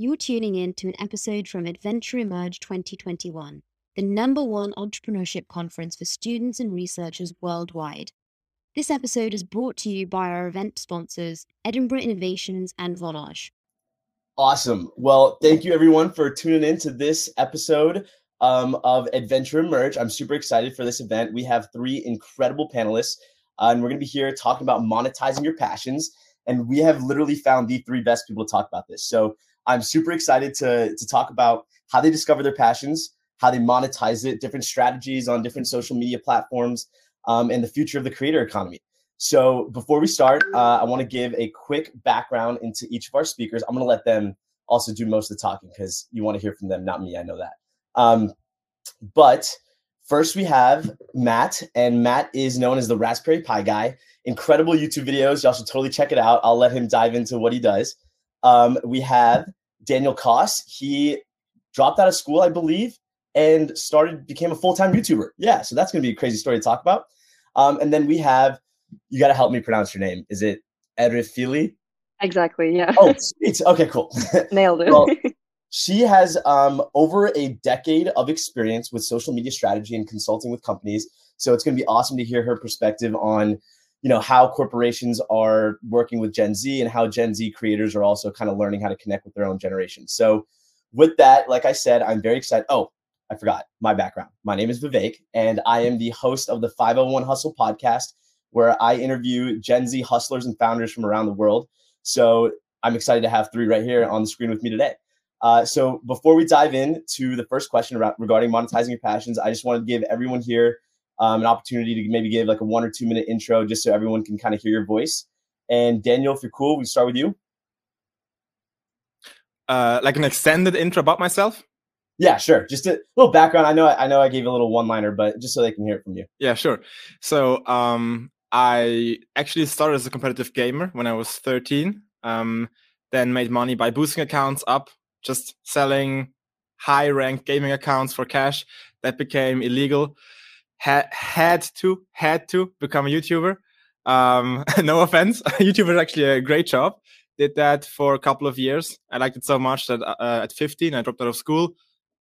You're tuning in to an episode from Edventure Emerge 2021, the number one entrepreneurship conference for students and researchers worldwide. This episode is brought to you by our event sponsors, Edinburgh Innovations and Volage. Awesome. Well, thank you everyone for tuning in to this episode um, of Edventure Emerge. I'm super excited for this event. We have three incredible panelists, uh, and we're going to be here talking about monetizing your passions. And we have literally found the three best people to talk about this. So I'm super excited to, to talk about how they discover their passions, how they monetize it, different strategies on different social media platforms, um, and the future of the creator economy. So before we start, uh, I want to give a quick background into each of our speakers. I'm going to let them also do most of the talking because you want to hear from them, not me. I know that. Um, but first, we have Matt, and Matt is known as the Raspberry Pi guy. Incredible YouTube videos. Y'all should totally check it out. I'll let him dive into what he does. Um, we have Daniel Koss. He dropped out of school, I believe, and started became a full time YouTuber. Yeah, so that's going to be a crazy story to talk about. Um, and then we have you got to help me pronounce your name. Is it Erifili? Exactly. Yeah. Oh, it's okay. Cool. Nailed it. well, she has um, over a decade of experience with social media strategy and consulting with companies. So it's going to be awesome to hear her perspective on you know how corporations are working with gen z and how gen z creators are also kind of learning how to connect with their own generation. So with that like i said i'm very excited oh i forgot my background. My name is vivek and i am the host of the 501 hustle podcast where i interview gen z hustlers and founders from around the world. So i'm excited to have three right here on the screen with me today. Uh, so before we dive in to the first question about regarding monetizing your passions i just wanted to give everyone here um, an opportunity to maybe give like a one or two minute intro just so everyone can kind of hear your voice. And Daniel, if you're cool, we start with you. Uh, like an extended intro about myself. Yeah, sure. Just a little background. I know I know I gave a little one liner, but just so they can hear it from you. Yeah, sure. So um, I actually started as a competitive gamer when I was 13. Um, then made money by boosting accounts up, just selling high ranked gaming accounts for cash. That became illegal had had to had to become a YouTuber. Um, no offense, YouTuber is actually a great job. Did that for a couple of years. I liked it so much that uh, at 15 I dropped out of school,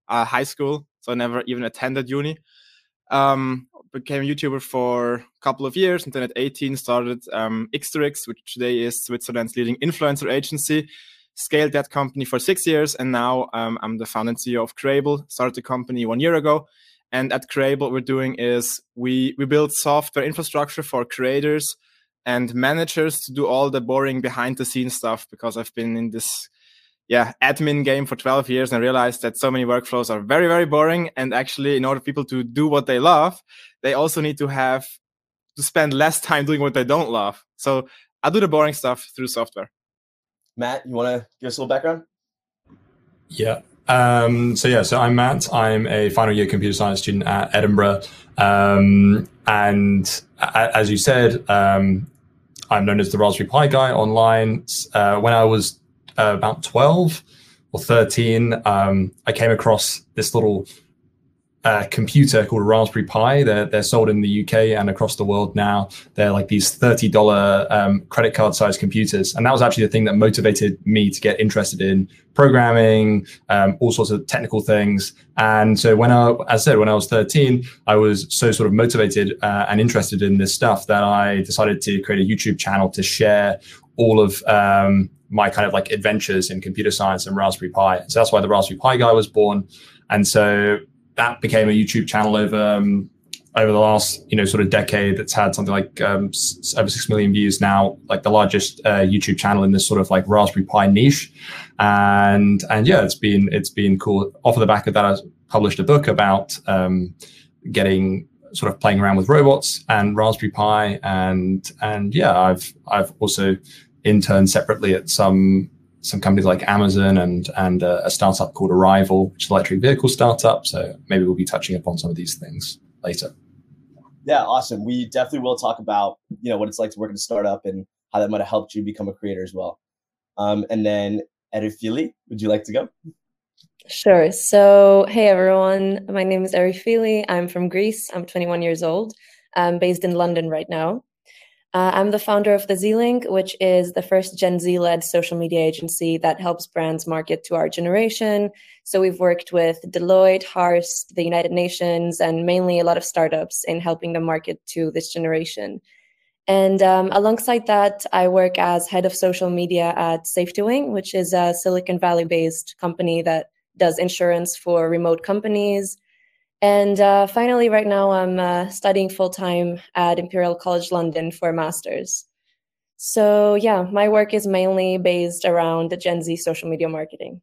uh, high school, so I never even attended uni. Um, became a YouTuber for a couple of years, and then at 18 started um, Xterix, which today is Switzerland's leading influencer agency. Scaled that company for six years, and now um, I'm the founder and CEO of Creable. Started the company one year ago, and at Creable, what we're doing is we we build software infrastructure for creators and managers to do all the boring behind the scenes stuff because I've been in this yeah admin game for 12 years and I realized that so many workflows are very very boring. And actually in order for people to do what they love they also need to have to spend less time doing what they don't love. So i do the boring stuff through software. Matt you want to give us a little background? Yeah um, so yeah, so I'm Matt. I'm a final year computer science student at Edinburgh, um, and a- as you said, um, I'm known as the Raspberry Pi guy online. Uh, when I was uh, about 12 or 13, um, I came across this little a computer called Raspberry Pi. They're, they're sold in the UK and across the world now. They're like these $30 um, credit card sized computers. And that was actually the thing that motivated me to get interested in programming, um, all sorts of technical things. And so when I, as I said, when I was 13, I was so sort of motivated uh, and interested in this stuff that I decided to create a YouTube channel to share all of um, my kind of like adventures in computer science and Raspberry Pi. So that's why the Raspberry Pi guy was born. And so that became a YouTube channel over um, over the last you know sort of decade that's had something like um, over six million views now, like the largest uh, YouTube channel in this sort of like Raspberry Pi niche, and and yeah, it's been it's been cool. Off of the back of that, I published a book about um, getting sort of playing around with robots and Raspberry Pi, and and yeah, I've I've also interned separately at some some companies like Amazon and and uh, a startup called Arrival, which is an electric vehicle startup. So maybe we'll be touching upon some of these things later. Yeah, awesome. We definitely will talk about you know what it's like to work in a startup and how that might have helped you become a creator as well. Um, and then Erifili, would you like to go? Sure. So, hey everyone, my name is Erifili. I'm from Greece. I'm 21 years old. I'm based in London right now. Uh, I'm the founder of the Z Link, which is the first Gen Z led social media agency that helps brands market to our generation. So we've worked with Deloitte, Hearst, the United Nations, and mainly a lot of startups in helping them market to this generation. And um, alongside that, I work as head of social media at SafetyWing, which is a Silicon Valley based company that does insurance for remote companies. And uh, finally, right now, I'm uh, studying full time at Imperial College London for a master's. So, yeah, my work is mainly based around Gen Z social media marketing.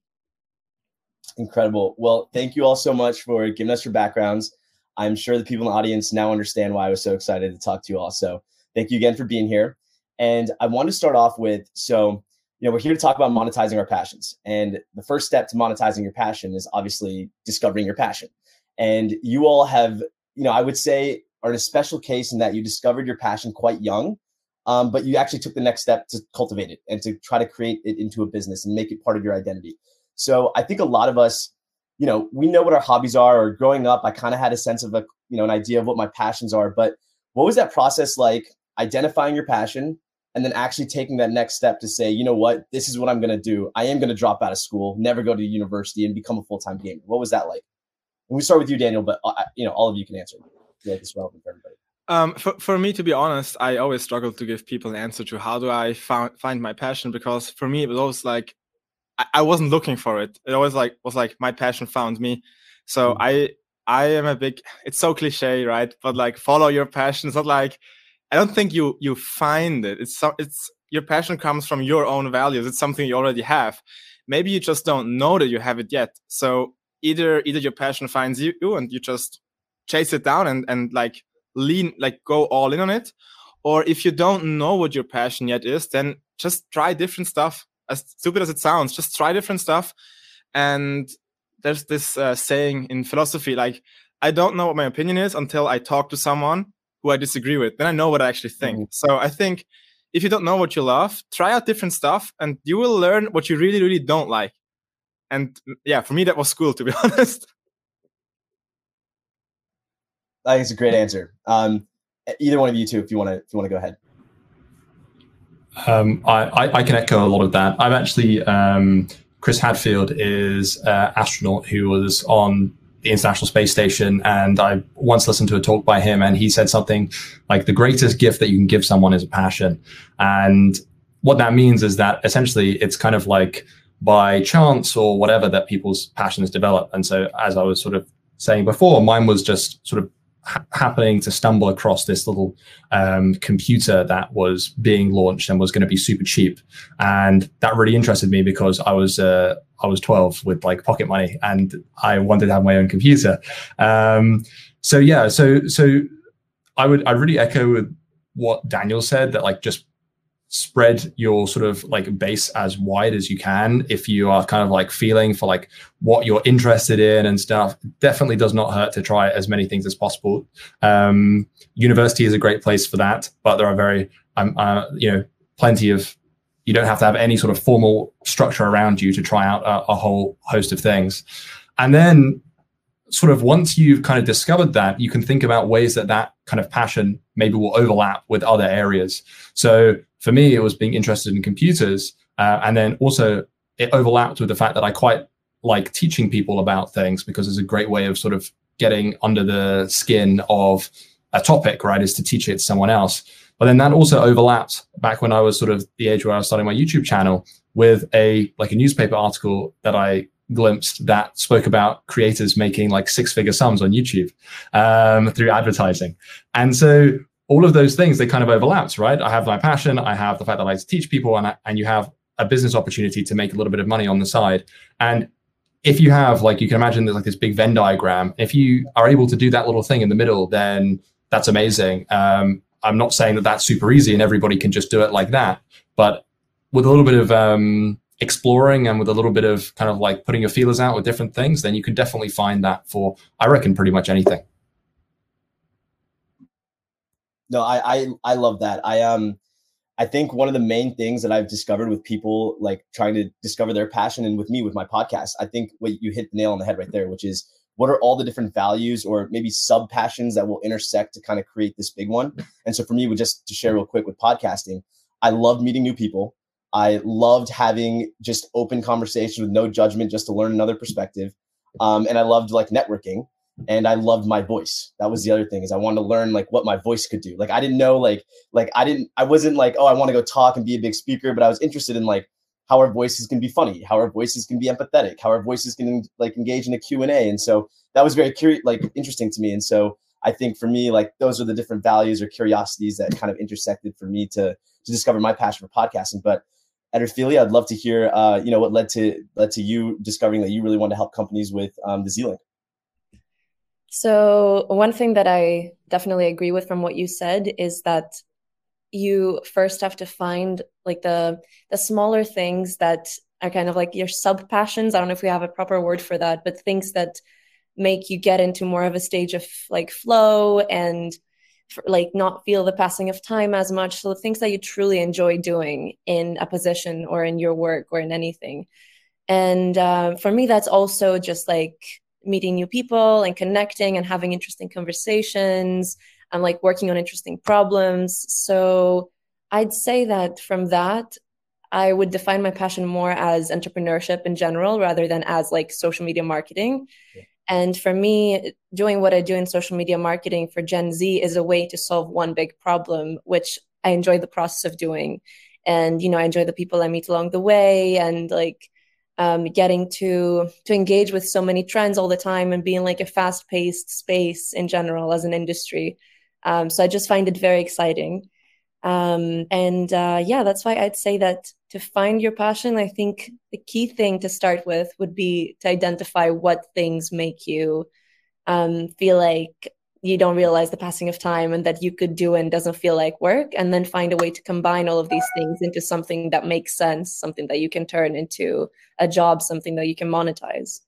Incredible. Well, thank you all so much for giving us your backgrounds. I'm sure the people in the audience now understand why I was so excited to talk to you all. So, thank you again for being here. And I want to start off with so, you know, we're here to talk about monetizing our passions. And the first step to monetizing your passion is obviously discovering your passion. And you all have, you know, I would say are in a special case in that you discovered your passion quite young, um, but you actually took the next step to cultivate it and to try to create it into a business and make it part of your identity. So I think a lot of us, you know, we know what our hobbies are. Or growing up, I kind of had a sense of a, you know, an idea of what my passions are. But what was that process like? Identifying your passion and then actually taking that next step to say, you know what, this is what I'm going to do. I am going to drop out of school, never go to university, and become a full time gamer. What was that like? We start with you, Daniel, but uh, you know, all of you can answer. Yeah, it's relevant for everybody. Um, for, for me, to be honest, I always struggle to give people an answer to how do I found, find my passion because for me it was always like I, I wasn't looking for it. It always like was like my passion found me. So mm-hmm. I I am a big. It's so cliche, right? But like follow your passion. It's not like I don't think you you find it. It's so it's your passion comes from your own values. It's something you already have. Maybe you just don't know that you have it yet. So either either your passion finds you and you just chase it down and and like lean like go all in on it. Or if you don't know what your passion yet is then just try different stuff. As stupid as it sounds just try different stuff. And there's this uh, saying in philosophy like i don't know what my opinion is until i talk to someone who i disagree with. Then i know what i actually think. Mm-hmm. so i think if you don't know what you love try out different stuff and you will learn what you really really don't like and yeah, for me that was cool to be honest. I think it's a great answer. Um, either one of you two, if you want to, if you want to go ahead. Um, I, I, can echo a lot of that. I'm actually um, Chris Hadfield is an astronaut who was on the International Space Station, and I once listened to a talk by him, and he said something like the greatest gift that you can give someone is a passion, and what that means is that essentially it's kind of like by chance or whatever that people's passions develop. And so, as I was sort of saying before, mine was just sort of ha- happening to stumble across this little um, computer that was being launched and was going to be super cheap, and that really interested me because I was uh, I was 12 with like pocket money and I wanted to have my own computer. Um, so yeah, so so I would I really echo what Daniel said that like just spread your sort of like base as wide as you can. If you are kind of like feeling for like what you're interested in and stuff definitely does not hurt to try as many things as possible. Um, university is a great place for that but there are very um, uh, you know plenty of you don't have to have any sort of formal structure around you to try out a, a whole host of things. And then sort of once you've kind of discovered that, you can think about ways that that kind of passion maybe will overlap with other areas. So for me, it was being interested in computers. Uh, and then also it overlapped with the fact that I quite like teaching people about things because it's a great way of sort of getting under the skin of a topic, right? Is to teach it to someone else. But then that also overlapped back when I was sort of the age where I was starting my YouTube channel with a like a newspaper article that I glimpsed that spoke about creators making like six figure sums on YouTube um, through advertising. And so all of those things they kind of overlaps, right? I have my passion, I have the fact that I like to teach people, and I, and you have a business opportunity to make a little bit of money on the side. And if you have like you can imagine there's like this big Venn diagram. If you are able to do that little thing in the middle, then that's amazing. Um, I'm not saying that that's super easy and everybody can just do it like that, but with a little bit of um, exploring and with a little bit of kind of like putting your feelers out with different things, then you can definitely find that for I reckon pretty much anything. No, I I, I love that. I um I think one of the main things that I've discovered with people like trying to discover their passion and with me with my podcast, I think what you hit the nail on the head right there, which is what are all the different values or maybe sub passions that will intersect to kind of create this big one. And so for me, just to share real quick with podcasting, I love meeting new people. I loved having just open conversations with no judgment, just to learn another perspective. Um, and I loved like networking and I loved my voice. That was the other thing is I wanted to learn like what my voice could do. Like I didn't know like like I didn't I wasn't like oh I want to go talk and be a big speaker, but I was interested in like how our voices can be funny, how our voices can be empathetic, how our voices can like engage in a Q&A. And so that was very curious like interesting to me. And so I think for me like those are the different values or curiosities that kind of intersected for me to to discover my passion for podcasting. But Erifili, I'd love to hear uh, you know what led to led to you discovering that you really want to help companies with um, the Z-Link. So, one thing that I definitely agree with from what you said is that you first have to find like the the smaller things that are kind of like your sub passions. I don't know if we have a proper word for that, but things that make you get into more of a stage of like flow and for, like not feel the passing of time as much. So, the things that you truly enjoy doing in a position or in your work or in anything. And uh, for me, that's also just like meeting new people and connecting and having interesting conversations and like working on interesting problems. So I'd say that from that, I would define my passion more as entrepreneurship in general rather than as like social media marketing. Yeah. And for me, doing what I do in social media marketing for Gen Z is a way to solve one big problem, which I enjoy the process of doing. And, you know, I enjoy the people I meet along the way and like um, getting to to engage with so many trends all the time and being like a fast paced space in general as an industry. Um, so I just find it very exciting. Um, and uh, yeah, that's why I'd say that to find your passion, I think the key thing to start with would be to identify what things make you um, feel like you don't realize the passing of time and that you could do and doesn't feel like work and then find a way to combine all of these things into something that makes sense something that you can turn into a job something that you can monetize.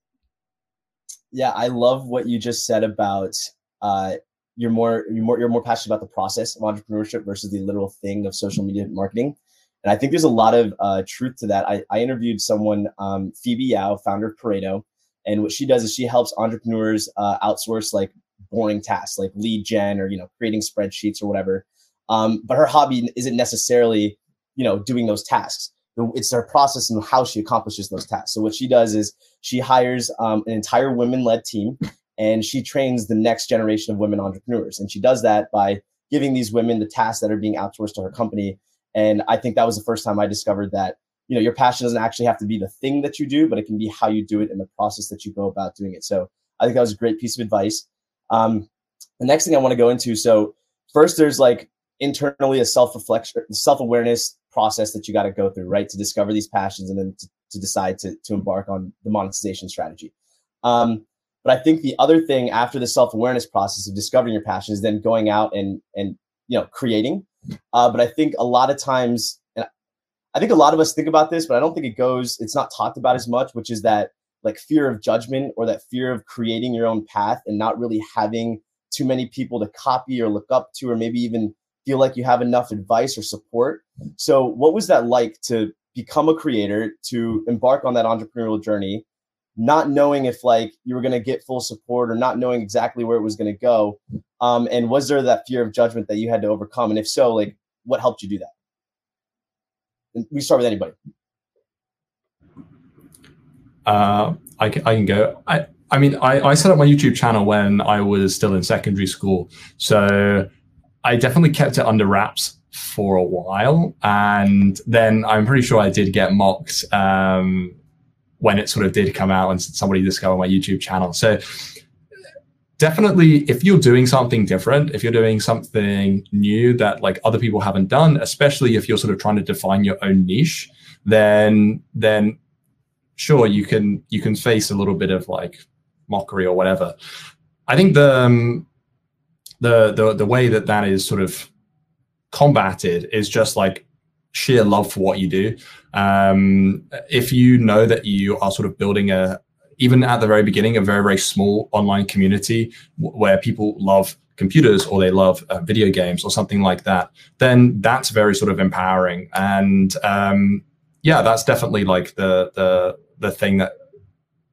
Yeah i love what you just said about uh, you're more you're more you're more passionate about the process of entrepreneurship versus the literal thing of social media marketing. And i think there's a lot of uh, truth to that. I, I interviewed someone um, phoebe yao founder of pareto and what she does is she helps entrepreneurs uh, outsource like boring tasks like lead gen or you know creating spreadsheets or whatever. Um, but her hobby isn't necessarily you know doing those tasks. It's her process and how she accomplishes those tasks. So what she does is she hires um, an entire women-led team and she trains the next generation of women entrepreneurs. And she does that by giving these women the tasks that are being outsourced to her company. And I think that was the first time I discovered that you know your passion doesn't actually have to be the thing that you do, but it can be how you do it and the process that you go about doing it. So I think that was a great piece of advice. Um, the next thing I want to go into, so first there's like internally a self-reflection, self-awareness process that you got to go through, right, to discover these passions and then to, to decide to, to embark on the monetization strategy. Um, but I think the other thing after the self-awareness process of discovering your passion is then going out and and you know creating. Uh, but I think a lot of times, and I think a lot of us think about this, but I don't think it goes. It's not talked about as much, which is that like fear of judgment or that fear of creating your own path and not really having too many people to copy or look up to or maybe even feel like you have enough advice or support. So what was that like to become a creator to embark on that entrepreneurial journey not knowing if like you were going to get full support or not knowing exactly where it was going to go? Um, and was there that fear of judgment that you had to overcome? And if so like what helped you do that? And we start with anybody uh, I, can, I can go. I, I mean, I, I set up my YouTube channel when I was still in secondary school. So I definitely kept it under wraps for a while. And then I'm pretty sure I did get mocked um, when it sort of did come out and somebody discovered my YouTube channel. So definitely, if you're doing something different, if you're doing something new that like other people haven't done, especially if you're sort of trying to define your own niche, then then sure you can you can face a little bit of like mockery or whatever. I think the um, the the the way that that is sort of combated is just like sheer love for what you do. Um, if you know that you are sort of building a even at the very beginning a very very small online community where people love computers or they love uh, video games or something like that, then that's very sort of empowering. And um, yeah, that's definitely like the the the thing that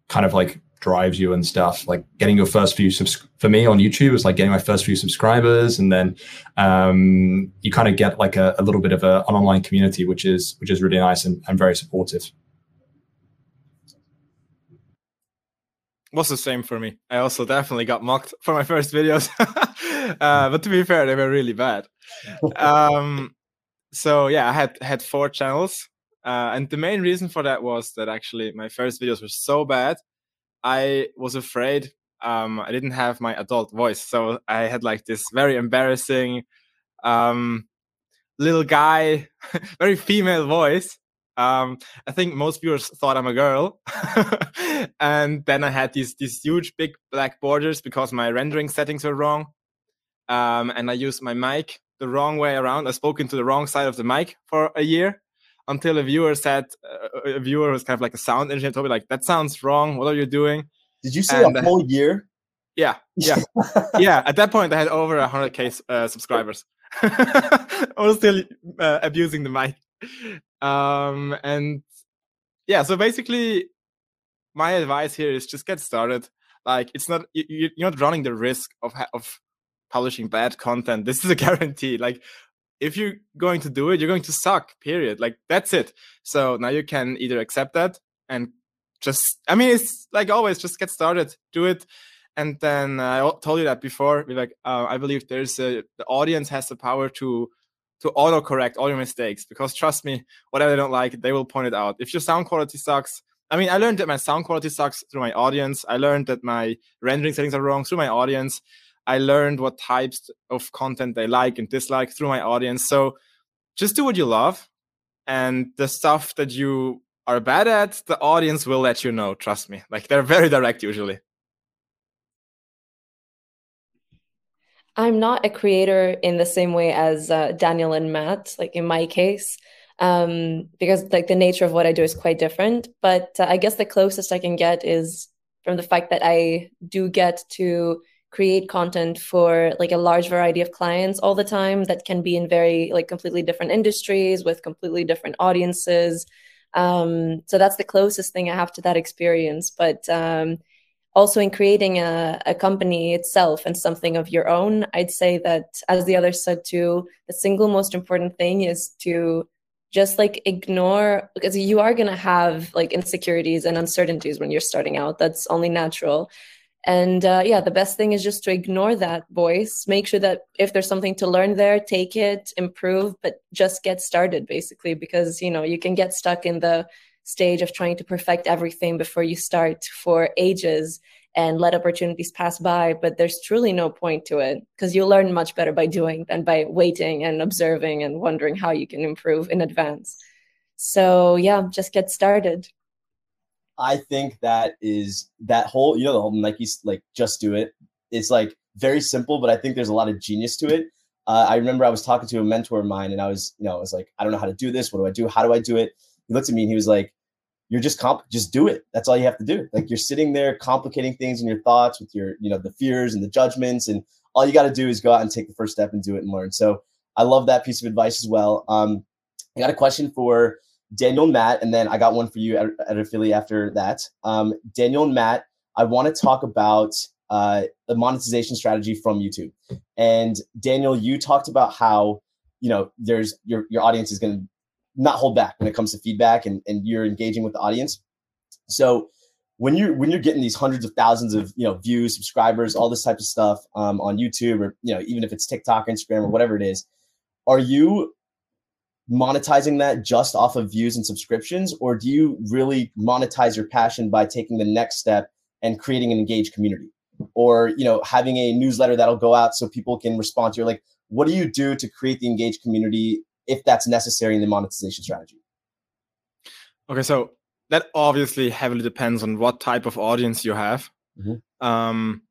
kind of like drives you and stuff. Like getting your first few subs- for me on YouTube was like getting my first few subscribers, and then um, you kind of get like a, a, little bit of a, an online community, which is which is really nice and, and very supportive. was the same for me. I also definitely got mocked for my first videos, uh, but to be fair, they were really bad. Um, so yeah, I had had four channels, uh, and the main reason for that was that actually my first videos were so bad, I was afraid um, I didn't have my adult voice, so I had like this very embarrassing um, little guy, very female voice. Um, I think most viewers thought I'm a girl, and then I had these these huge big black borders because my rendering settings were wrong, um, and I used my mic the wrong way around. I spoke into the wrong side of the mic for a year until a viewer said, uh, a viewer was kind of like a sound engineer told me like, that sounds wrong. What are you doing? Did you say and, a uh, whole year? Yeah, yeah, yeah. At that point, I had over 100k uh, subscribers. I was still uh, abusing the mic, um, and yeah. So basically, my advice here is just get started. Like, it's not you, you're not running the risk of of publishing bad content. This is a guarantee. Like if you're going to do it, you're going to suck, period. Like that's it. So now you can either accept that and just, I mean, it's like always, just get started, do it. And then uh, I told you that before. Be like, uh, I believe there's a, the audience has the power to to auto correct all your mistakes because trust me, whatever they don't like, they will point it out. If your sound quality sucks, I mean, I learned that my sound quality sucks through my audience. I learned that my rendering settings are wrong through my audience. I learned what types of content they like and dislike through my audience. So just do what you love. And the stuff that you are bad at, the audience will let you know. Trust me. Like they're very direct usually. I'm not a creator in the same way as uh, Daniel and Matt, like in my case, um, because like the nature of what I do is quite different. But uh, I guess the closest I can get is from the fact that I do get to create content for like a large variety of clients all the time that can be in very like completely different industries with completely different audiences. Um, so that's the closest thing i have to that experience. But um, also in creating a, a company itself and something of your own i'd say that as the other said too the single most important thing is to just like ignore because you are going to have like insecurities and uncertainties when you're starting out. That's only natural and uh, yeah the best thing is just to ignore that voice. Make sure that if there's something to learn there take it improve but just get started basically because you know you can get stuck in the stage of trying to perfect everything before you start for ages and let opportunities pass by but there's truly no point to it because you'll learn much better by doing than by waiting and observing and wondering how you can improve in advance. So yeah just get started I think that is that whole, you know, the whole Nike's like just do it. It's like very simple, but I think there's a lot of genius to it. Uh, I remember I was talking to a mentor of mine and I was, you know, I was like, I don't know how to do this. What do I do? How do I do it? He looked at me and he was like, you're just comp, just do it. That's all you have to do. Like you're sitting there complicating things in your thoughts with your, you know, the fears and the judgments. And all you got to do is go out and take the first step and do it and learn. So I love that piece of advice as well. Um, I got a question for Daniel and Matt, and then I got one for you at, Erifili after that. Um, Daniel and Matt, I want to talk about uh, the monetization strategy from YouTube. And Daniel, you talked about how you know there's your your audience is going to not hold back when it comes to feedback, and and you're engaging with the audience. So when you're when you're getting these hundreds of thousands of you know views, subscribers, all this type of stuff um, on YouTube, or you know even if it's TikTok, Instagram, or whatever it is, are you monetizing that just off of views and subscriptions? Or do you really monetize your passion by taking the next step and creating an engaged community? Or you know having a newsletter that'll go out so people can respond to you like what do you do to create the engaged community if that's necessary in the monetization strategy? Okay so that obviously heavily depends on what type of audience you have. Mm-hmm. um,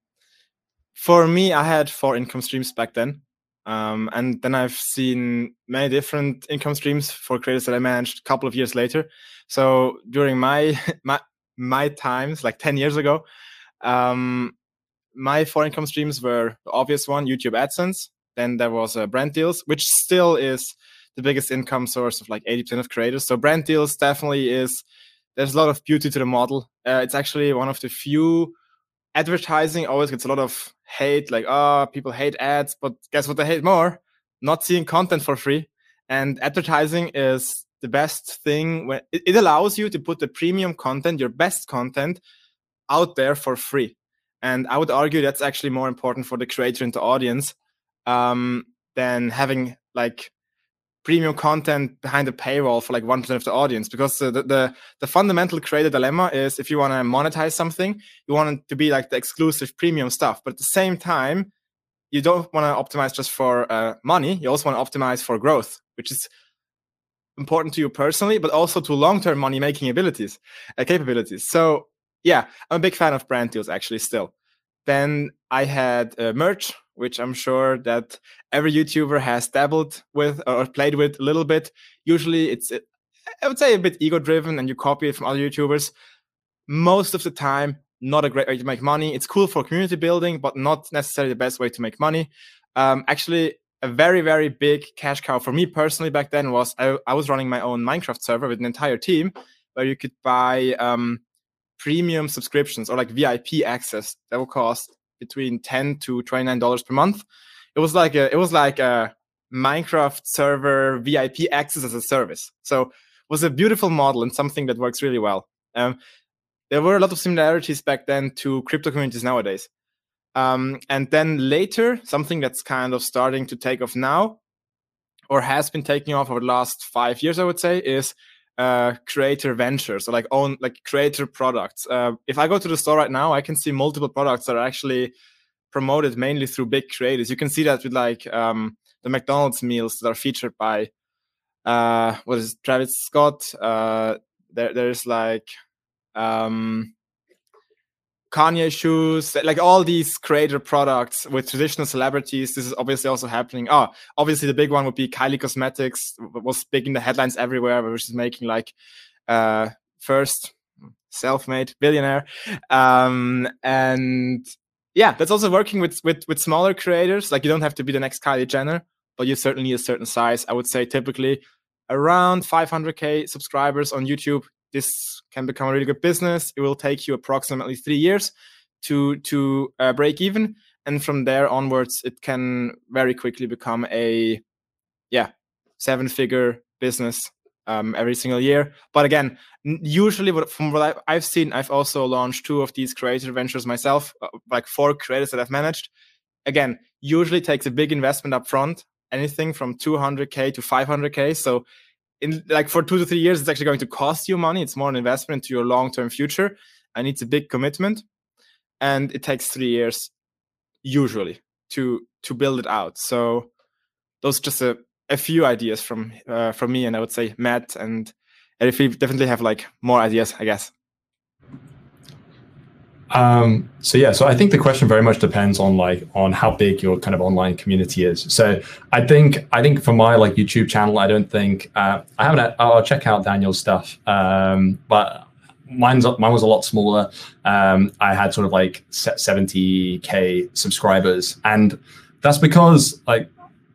for me i had four income streams back then um, and then I've seen many different income streams for creators that I managed a couple of years later. So during my my my times, like 10 years ago, um, my four income streams were the obvious one, YouTube AdSense. Then there was uh, brand deals, which still is the biggest income source of like 80% of creators. So brand deals definitely is there's a lot of beauty to the model. Uh, it's actually one of the few advertising always gets a lot of hate, like, oh, people hate ads, but guess what they hate more? Not seeing content for free. And advertising is the best thing when it, it allows you to put the premium content, your best content, out there for free. And I would argue that's actually more important for the creator and the audience um, than having like premium content behind the paywall for like 1% of the audience because the, the, the fundamental creator dilemma is if you want to monetize something you want it to be like the exclusive premium stuff but at the same time you don't want to optimize just for uh, money you also want to optimize for growth which is important to you personally but also to long-term money making abilities uh, capabilities. So yeah i'm a big fan of brand deals actually still. Then i had uh, merch which I'm sure that every YouTuber has dabbled with or played with a little bit. Usually it's, I would say, a bit ego driven and you copy it from other YouTubers. Most of the time, not a great way to make money. It's cool for community building, but not necessarily the best way to make money. Um, actually, a very, very big cash cow for me personally back then was I, I, was running my own Minecraft server with an entire team where you could buy um, premium subscriptions or like VIP access that will cost between 10 to 29 dollars per month. It was like a it was like a minecraft server vip access as a service. So it was a beautiful model and something that works really well. Um, there were a lot of similarities back then to crypto communities nowadays. Um, and then later something that's kind of starting to take off now or has been taking off over the last five years i would say is uh, creator ventures or like own like creator products. Uh, if I go to the store right now, I can see multiple products that are actually promoted mainly through big creators. You can see that with like um, the McDonald's meals that are featured by uh, what is it, Travis Scott. Uh, there, there's like um, Kanye shoes, like all these creator products with traditional celebrities. This is obviously also happening. Oh, obviously the big one would be Kylie Cosmetics, was big in the headlines everywhere, which is making like uh, first self-made billionaire. Um, and yeah, that's also working with with with smaller creators. Like you don't have to be the next Kylie Jenner, but you certainly need a certain size. I would say typically around 500k subscribers on YouTube this can become a really good business. It will take you approximately three years to to uh, break even, and from there onwards, it can very quickly become a yeah seven figure business um, every single year. But again, usually what, from what I've seen, I've also launched two of these creator ventures myself, uh, like four creators that I've managed. Again, usually takes a big investment up front, anything from 200k to 500k. So in like for two to three years, it's actually going to cost you money. It's more an investment into your long term future, and it's a big commitment. And it takes three years usually to to build it out. So those just a, a few ideas from uh, from me, and I would say Matt and Eric definitely have like more ideas, I guess. Um, so yeah, so I think the question very much depends on like on how big your kind of online community is. So I think I think for my like YouTube channel, I don't think uh, I haven't. I'll check out Daniel's stuff, um, but mine's mine was a lot smaller. Um, I had sort of like 70k subscribers, and that's because like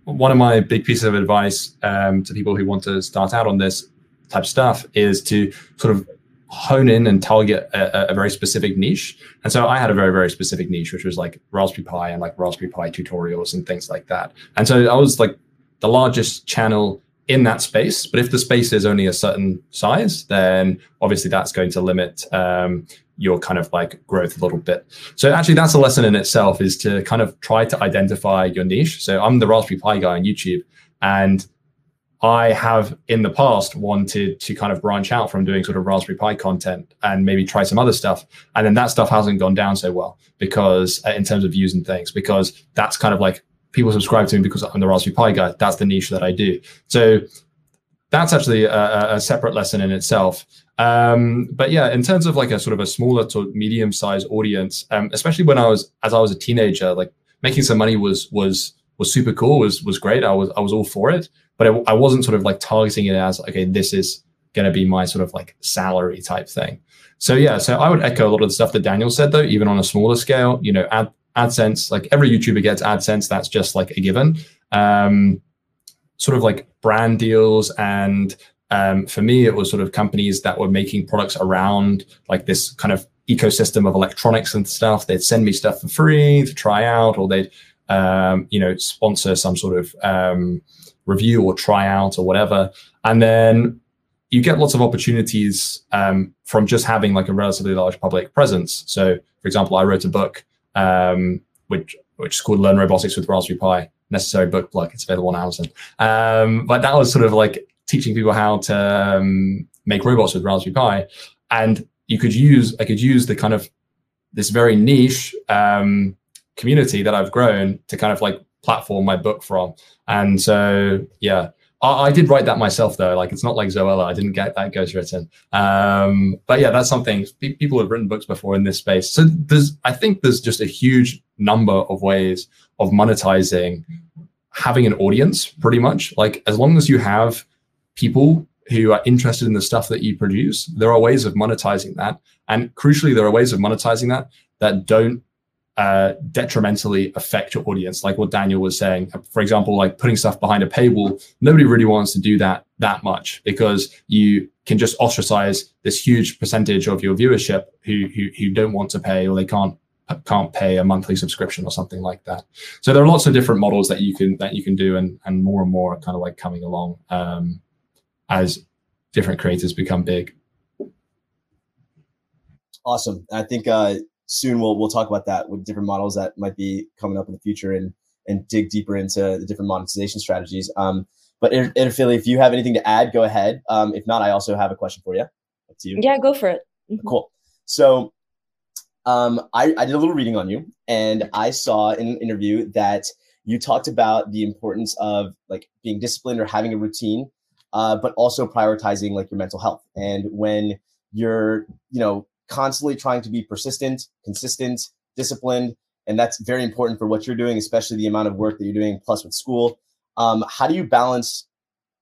one of my big pieces of advice um, to people who want to start out on this type of stuff is to sort of hone in and target a, a, very specific niche. And so I had a very, very specific niche, which was like Raspberry Pi and like Raspberry Pi tutorials and things like that. And so I was like the largest channel in that space. But if the space is only a certain size, then obviously that's going to limit um, your kind of like growth a little bit. So actually that's a lesson in itself is to kind of try to identify your niche. So I'm the Raspberry Pi guy on YouTube and I have in the past wanted to kind of branch out from doing sort of Raspberry Pi content and maybe try some other stuff. And then that stuff hasn't gone down so well because uh, in terms of views and things, because that's kind of like people subscribe to me because I'm the Raspberry Pi guy. That's the niche that I do. So that's actually a, a separate lesson in itself. Um, but yeah, in terms of like a sort of a smaller to medium sized audience, um, especially when I was, as I was a teenager, like making some money was, was, was super cool, was, was great. I was, I was all for it but I, I wasn't sort of like targeting it as okay, this is going to be my sort of like salary type thing. So yeah, so I would echo a lot of the stuff that Daniel said though, even on a smaller scale. You know, ad AdSense, like every YouTuber gets AdSense. That's just like a given. Um, sort of like brand deals and um, for me, it was sort of companies that were making products around like this kind of ecosystem of electronics and stuff. They'd send me stuff for free to try out, or they'd, um, you know, sponsor some sort of um, review or try out or whatever. And then you get lots of opportunities um, from just having like a relatively large public presence. So, for example, I wrote a book um, which which is called Learn Robotics with Raspberry Pi. Necessary book plug. It's available on Amazon. Um, but that was sort of like teaching people how to um, make robots with Raspberry Pi, and you could use I could use the kind of this very niche um, community that I've grown to kind of like platform my book from. And so yeah, I, I did write that myself though. Like it's not like Zoella. I didn't get that ghostwritten. Um, but yeah, that's something people have written books before in this space. So there's I think there's just a huge number of ways of monetizing having an audience pretty much like as long as you have people who are interested in the stuff that you produce, there are ways of monetizing that. And crucially, there are ways of monetizing that that don't uh, detrimentally affect your audience. Like what Daniel was saying, for example, like putting stuff behind a paywall, nobody really wants to do that that much because you can just ostracize this huge percentage of your viewership who, who, who don't want to pay or they can't can't pay a monthly subscription or something like that. So there are lots of different models that you can that you can do, and and more and more are kind of like coming along. Um, as different creators become big. Awesome. I think uh, soon we'll we'll talk about that with different models that might be coming up in the future and and dig deeper into the different monetization strategies. Um, but Philly, if you have anything to add, go ahead. Um, if not, I also have a question for you. Up to you. Yeah, go for it. Mm-hmm. Cool. So um, I, I did a little reading on you, and I saw in an interview that you talked about the importance of like being disciplined or having a routine uh, but also prioritizing like your mental health. And when you're, you know, constantly trying to be persistent, consistent, disciplined, and that's very important for what you're doing, especially the amount of work that you're doing, plus with school. Um, how do you balance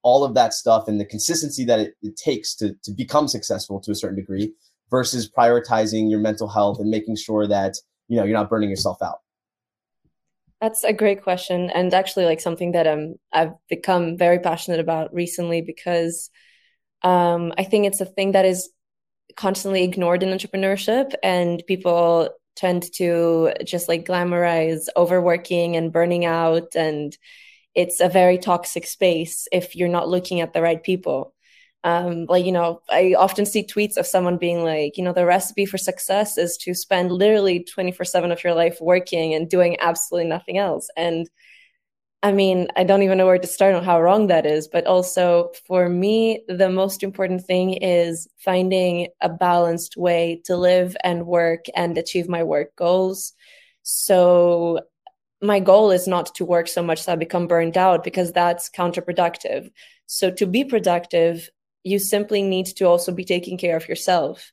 all of that stuff and the consistency that it, it takes to, to become successful to a certain degree versus prioritizing your mental health and making sure that you know you're not burning yourself out that's a great question, and actually, like something that um I've become very passionate about recently because um, I think it's a thing that is constantly ignored in entrepreneurship, and people tend to just like glamorize overworking and burning out, and it's a very toxic space if you're not looking at the right people. Um, like you know i often see tweets of someone being like you know the recipe for success is to spend literally 24 7 of your life working and doing absolutely nothing else. And i mean i don't even know where to start on how wrong that is but also for me the most important thing is finding a balanced way to live and work and achieve my work goals so my goal is not to work so much that I become burned out because that's counterproductive. So to be productive, you simply need to also be taking care of yourself.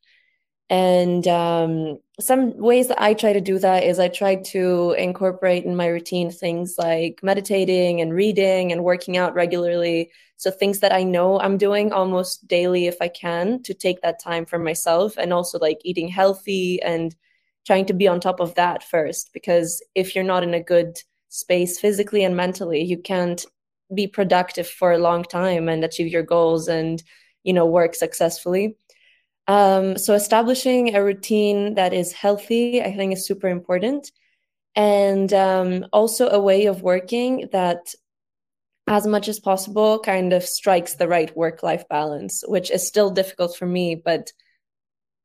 And um, some ways that I try to do that is I try to incorporate in my routine things like meditating and reading and working out regularly. So, things that I know I'm doing almost daily if I can to take that time for myself and also like eating healthy and trying to be on top of that first. Because if you're not in a good space physically and mentally, you can't be productive for a long time and achieve your goals and you know work successfully um, so establishing a routine that is healthy i think is super important. And um, also a way of working that as much as possible kind of strikes the right work life balance which is still difficult for me but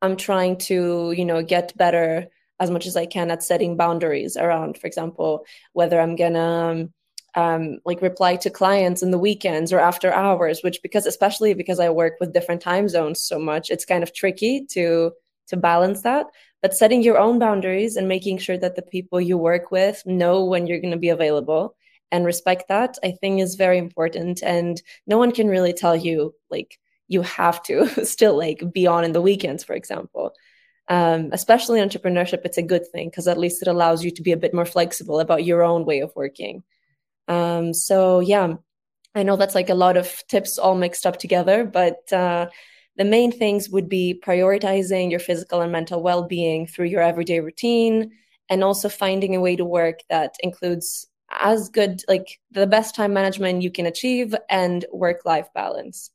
i'm trying to you know get better as much as i can at setting boundaries around for example whether i'm gonna um, um, like reply to clients in the weekends or after hours which because especially because i work with different time zones so much it's kind of tricky to to balance that. But setting your own boundaries and making sure that the people you work with know when you're going to be available and respect that i think is very important. And no one can really tell you like you have to still like be on in the weekends for example. Um, especially in entrepreneurship it's a good thing because at least it allows you to be a bit more flexible about your own way of working um, so yeah, I know that's like a lot of tips all mixed up together, but uh, the main things would be prioritizing your physical and mental well-being through your everyday routine, and also finding a way to work that includes as good like the best time management you can achieve and work-life balance.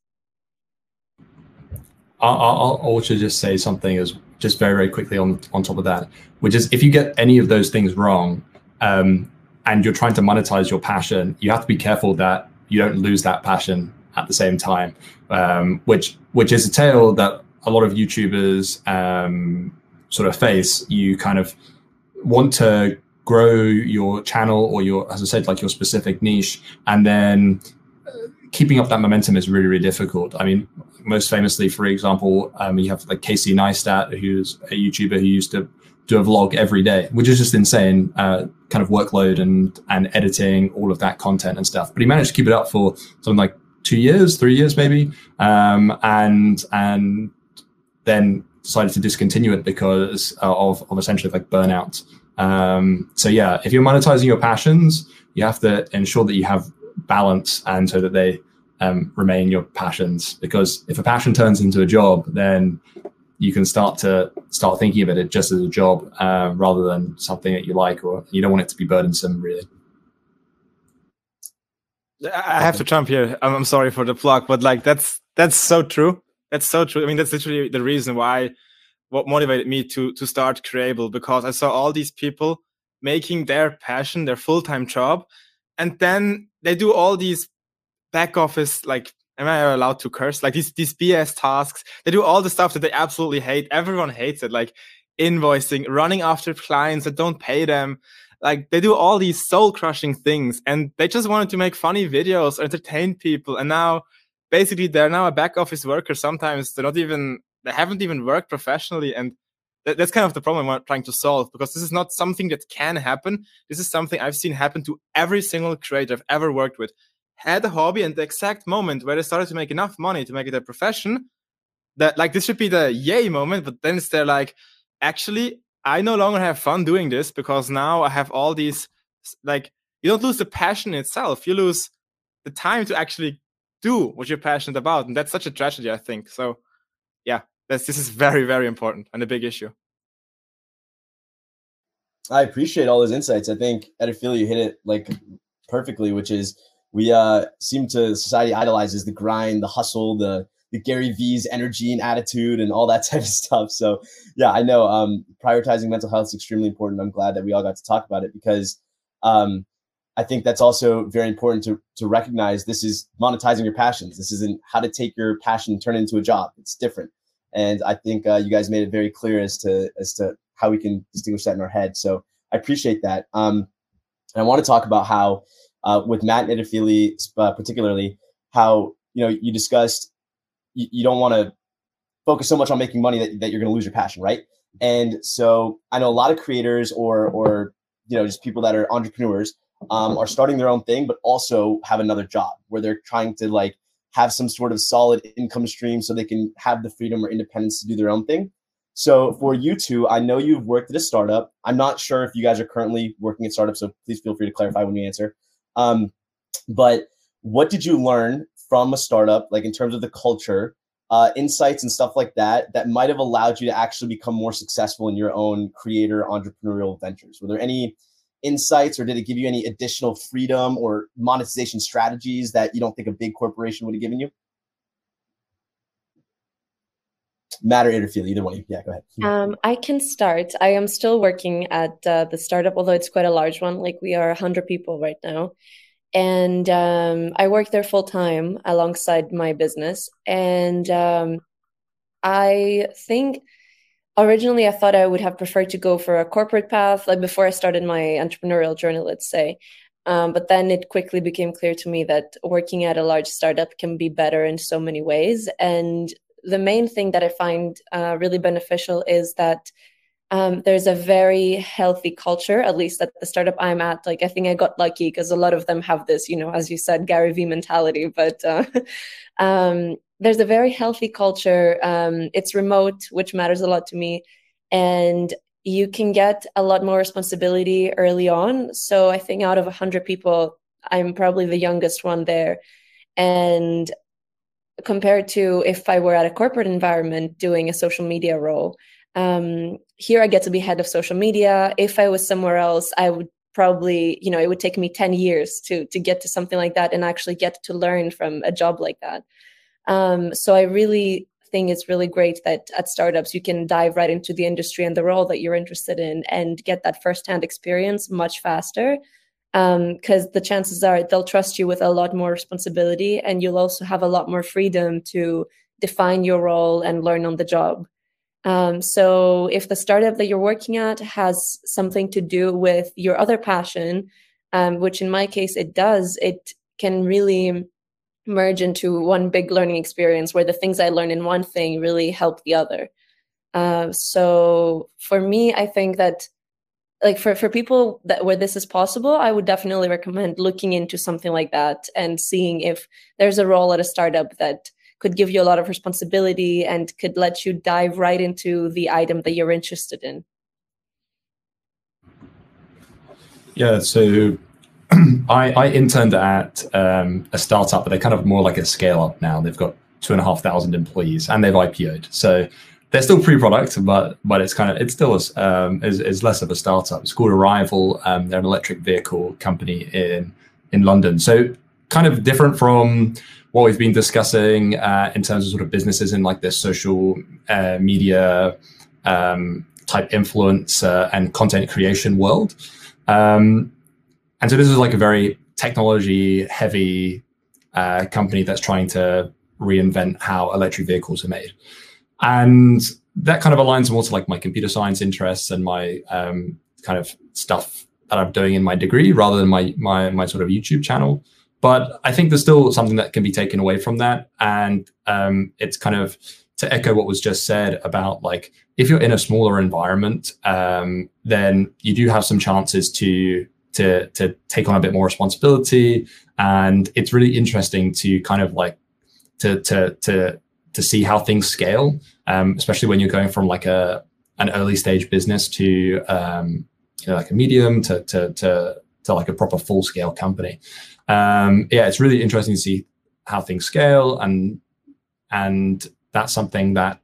I'll, also just say something as just very very quickly on on top of that, which is if you get any of those things wrong, um, and you're trying to monetize your passion, you have to be careful that you don't lose that passion at the same time, um, which which is a tale that a lot of YouTubers um, sort of face. You kind of want to grow your channel or your, as I said, like your specific niche, and then uh, keeping up that momentum is really really difficult. I mean, most famously, for example, um, you have like Casey Neistat, who's a YouTuber who used to do a vlog every day, which is just insane, uh, kind of workload and and editing all of that content and stuff. But he managed to keep it up for something like two years, three years maybe, um, and and then decided to discontinue it because of of essentially like burnout. Um, so yeah, if you're monetizing your passions, you have to ensure that you have balance and so that they um, remain your passions. Because if a passion turns into a job, then you can start to start thinking about it just as a job uh, rather than something that you like or you don't want it to be burdensome really. I have to jump here. I'm, sorry for the plug but like that's that's so true. That's so true. I mean that's literally the reason why what motivated me to to start Creable because i saw all these people making their passion their full-time job and then they do all these back office like am I allowed to curse? Like these these BS tasks, they do all the stuff that they absolutely hate. Everyone hates it, like invoicing, running after clients that don't pay them. Like they do all these soul crushing things, and they just wanted to make funny videos, entertain people, and now basically they're now a back office worker. Sometimes they're not even they haven't even worked professionally, and that's kind of the problem I'm trying to solve because this is not something that can happen. This is something I've seen happen to every single creator I've ever worked with had a hobby and the exact moment where they started to make enough money to make it a profession that like this should be the yay moment but then it's there like actually i no longer have fun doing this because now i have all these like you don't lose the passion itself you lose the time to actually do what you're passionate about and that's such a tragedy i think. So yeah this is very very important and a big issue. I appreciate all those insights. I think Erifili you hit it like perfectly which is we uh, seem to society idolizes the grind, the hustle, the the Gary Vee's energy and attitude and all that type of stuff. So yeah, I know um, prioritizing mental health is extremely important. I'm glad that we all got to talk about it because um, I think that's also very important to to recognize. This is monetizing your passions. This isn't how to take your passion and turn it into a job. It's different, and I think uh, you guys made it very clear as to as to how we can distinguish that in our head. So I appreciate that. Um, and I want to talk about how uh, with Matt Erifili, uh, particularly, how you know you discussed you, you don't want to focus so much on making money that, that you're going to lose your passion, right? And so I know a lot of creators or or you know just people that are entrepreneurs um, are starting their own thing, but also have another job where they're trying to like have some sort of solid income stream so they can have the freedom or independence to do their own thing. So for you two, I know you've worked at a startup. I'm not sure if you guys are currently working at startups, so please feel free to clarify when you answer. Um, but what did you learn from a startup, like in terms of the culture, uh, insights, and stuff like that, that might have allowed you to actually become more successful in your own creator entrepreneurial ventures? Were there any insights, or did it give you any additional freedom or monetization strategies that you don't think a big corporation would have given you? Matt or Erifili, either you. Yeah, go ahead. Um, I can start. I am still working at uh, the startup, although it's quite a large one. Like we are 100 people right now. And um, I work there full time alongside my business. And um, I think originally I thought I would have preferred to go for a corporate path, like before I started my entrepreneurial journey, let's say. Um, but then it quickly became clear to me that working at a large startup can be better in so many ways. And the main thing that I find uh, really beneficial is that um, there's a very healthy culture, at least at the startup I'm at. Like, I think I got lucky because a lot of them have this, you know, as you said, Gary Vee mentality. But uh, um, there's a very healthy culture. Um, it's remote, which matters a lot to me. And you can get a lot more responsibility early on. So I think out of 100 people, I'm probably the youngest one there. And compared to if I were at a corporate environment doing a social media role. Um, here I get to be head of social media. If I was somewhere else, I would probably, you know, it would take me 10 years to to get to something like that and actually get to learn from a job like that. Um, so I really think it's really great that at startups you can dive right into the industry and the role that you're interested in and get that firsthand experience much faster because um, the chances are they'll trust you with a lot more responsibility and you'll also have a lot more freedom to define your role and learn on the job um, so if the startup that you're working at has something to do with your other passion um, which in my case it does it can really merge into one big learning experience where the things I learn in one thing really help the other. Uh, so for me, I think that like for, for people that where this is possible, I would definitely recommend looking into something like that and seeing if there's a role at a startup that could give you a lot of responsibility and could let you dive right into the item that you're interested in. Yeah, so I, I, interned at um, a startup, but they're kind of more like a scale up now. They've got two and a half thousand employees and they've IPO'd. So they're still pre-product, but but it's kind of it's still um, is, is less of a startup. It's called Arrival. Um, they're an electric vehicle company in in London. So kind of different from what we've been discussing uh, in terms of sort of businesses in like this social uh, media um, type influence uh, and content creation world. Um, and so this is like a very technology heavy uh, company that's trying to reinvent how electric vehicles are made. And that kind of aligns more to like my computer science interests and my um, kind of stuff that I'm doing in my degree rather than my, my, my sort of YouTube channel. But I think there's still something that can be taken away from that. And um, it's kind of to echo what was just said about like, if you're in a smaller environment, um, then you do have some chances to to to take on a bit more responsibility and it's really interesting to kind of like to to to to see how things scale um, especially when you're going from like a an early stage business to um, you know like a medium to to to, to like a proper full scale company um, yeah it's really interesting to see how things scale and and that's something that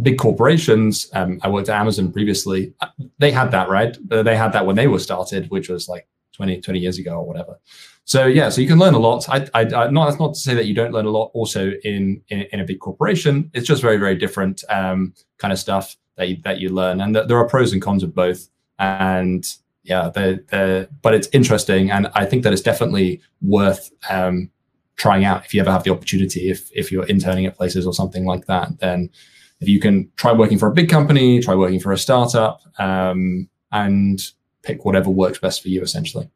big corporations, um, I worked at Amazon previously, uh, they had that, right? They had that when they were started, which was like 20, 20 years ago or whatever. So yeah, so you can learn a lot. I, I, I not that's not to say that you don't learn a lot also in in, in a big corporation. It's just very very different um, kind of stuff that you, that you learn, and th- there are pros and cons of both. And yeah, they they but it's interesting, and I think that it's definitely worth um, trying out if you ever have the opportunity. If if you're interning at places or something like that, then if you can try working for a big company, try working for a startup, um, and pick whatever works best for you, essentially.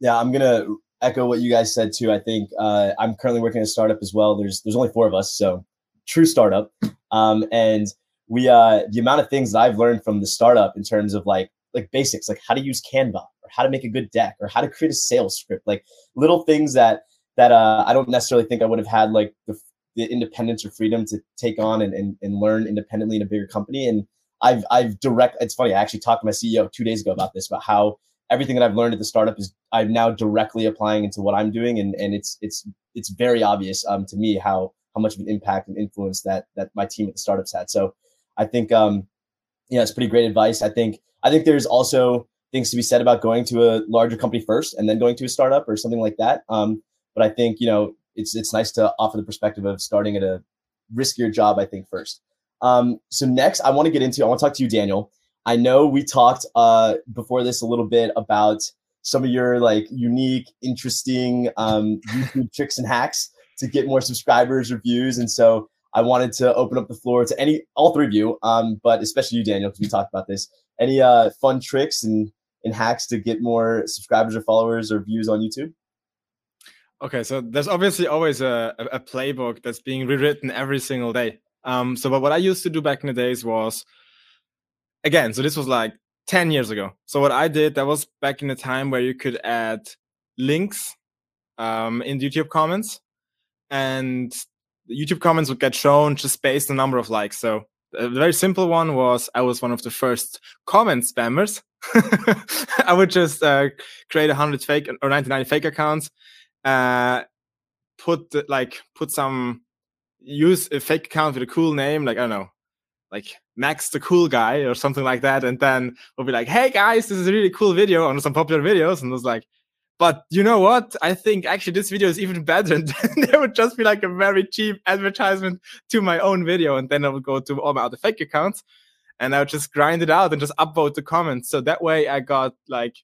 Yeah, I'm gonna echo what you guys said too. I think uh, I'm currently working at a startup as well. There's there's only four of us, so true startup. Um, and we uh, the amount of things that I've learned from the startup in terms of like like basics, like how to use Canva or how to make a good deck or how to create a sales script, like little things that that uh, I don't necessarily think I would have had like the, the independence or freedom to take on and, and, and learn independently in a bigger company. And I've I've direct. It's funny. I actually talked to my CEO two days ago about this about how everything that I've learned at the startup is I'm now directly applying into what I'm doing, and and it's it's it's very obvious um, to me how how much of an impact and influence that that my team at the startups had. So I think um, yeah, it's pretty great advice. I think I think there's also things to be said about going to a larger company first and then going to a startup or something like that. Um, but I think you know it's it's nice to offer the perspective of starting at a riskier job. I think first. Um, so next, I want to get into. I want to talk to you, Daniel. I know we talked uh, before this a little bit about some of your like unique, interesting um, YouTube tricks and hacks to get more subscribers or views, and so I wanted to open up the floor to any all three of you, um, but especially you, Daniel, because we talked about this. Any uh, fun tricks and and hacks to get more subscribers or followers or views on YouTube? Okay, so there's obviously always a, a playbook that's being rewritten every single day. Um, so, but what I used to do back in the days was, again, so this was like 10 years ago. So what I did, that was back in the time where you could add links um, in YouTube comments, and YouTube comments would get shown just based on number of likes. So a very simple one was I was one of the first comment spammers. I would just uh, create 100 fake or 99 fake accounts uh, put like put some use a fake account with a cool name, like I don't know, like Max the cool guy or something like that, and then we'll be like, hey guys, this is a really cool video on some popular videos, and it was like But you know what? I think actually this video is even better. And there would just be like a very cheap advertisement to my own video. And then I would go to all my other fake accounts and I would just grind it out and just upvote the comments. So that way I got like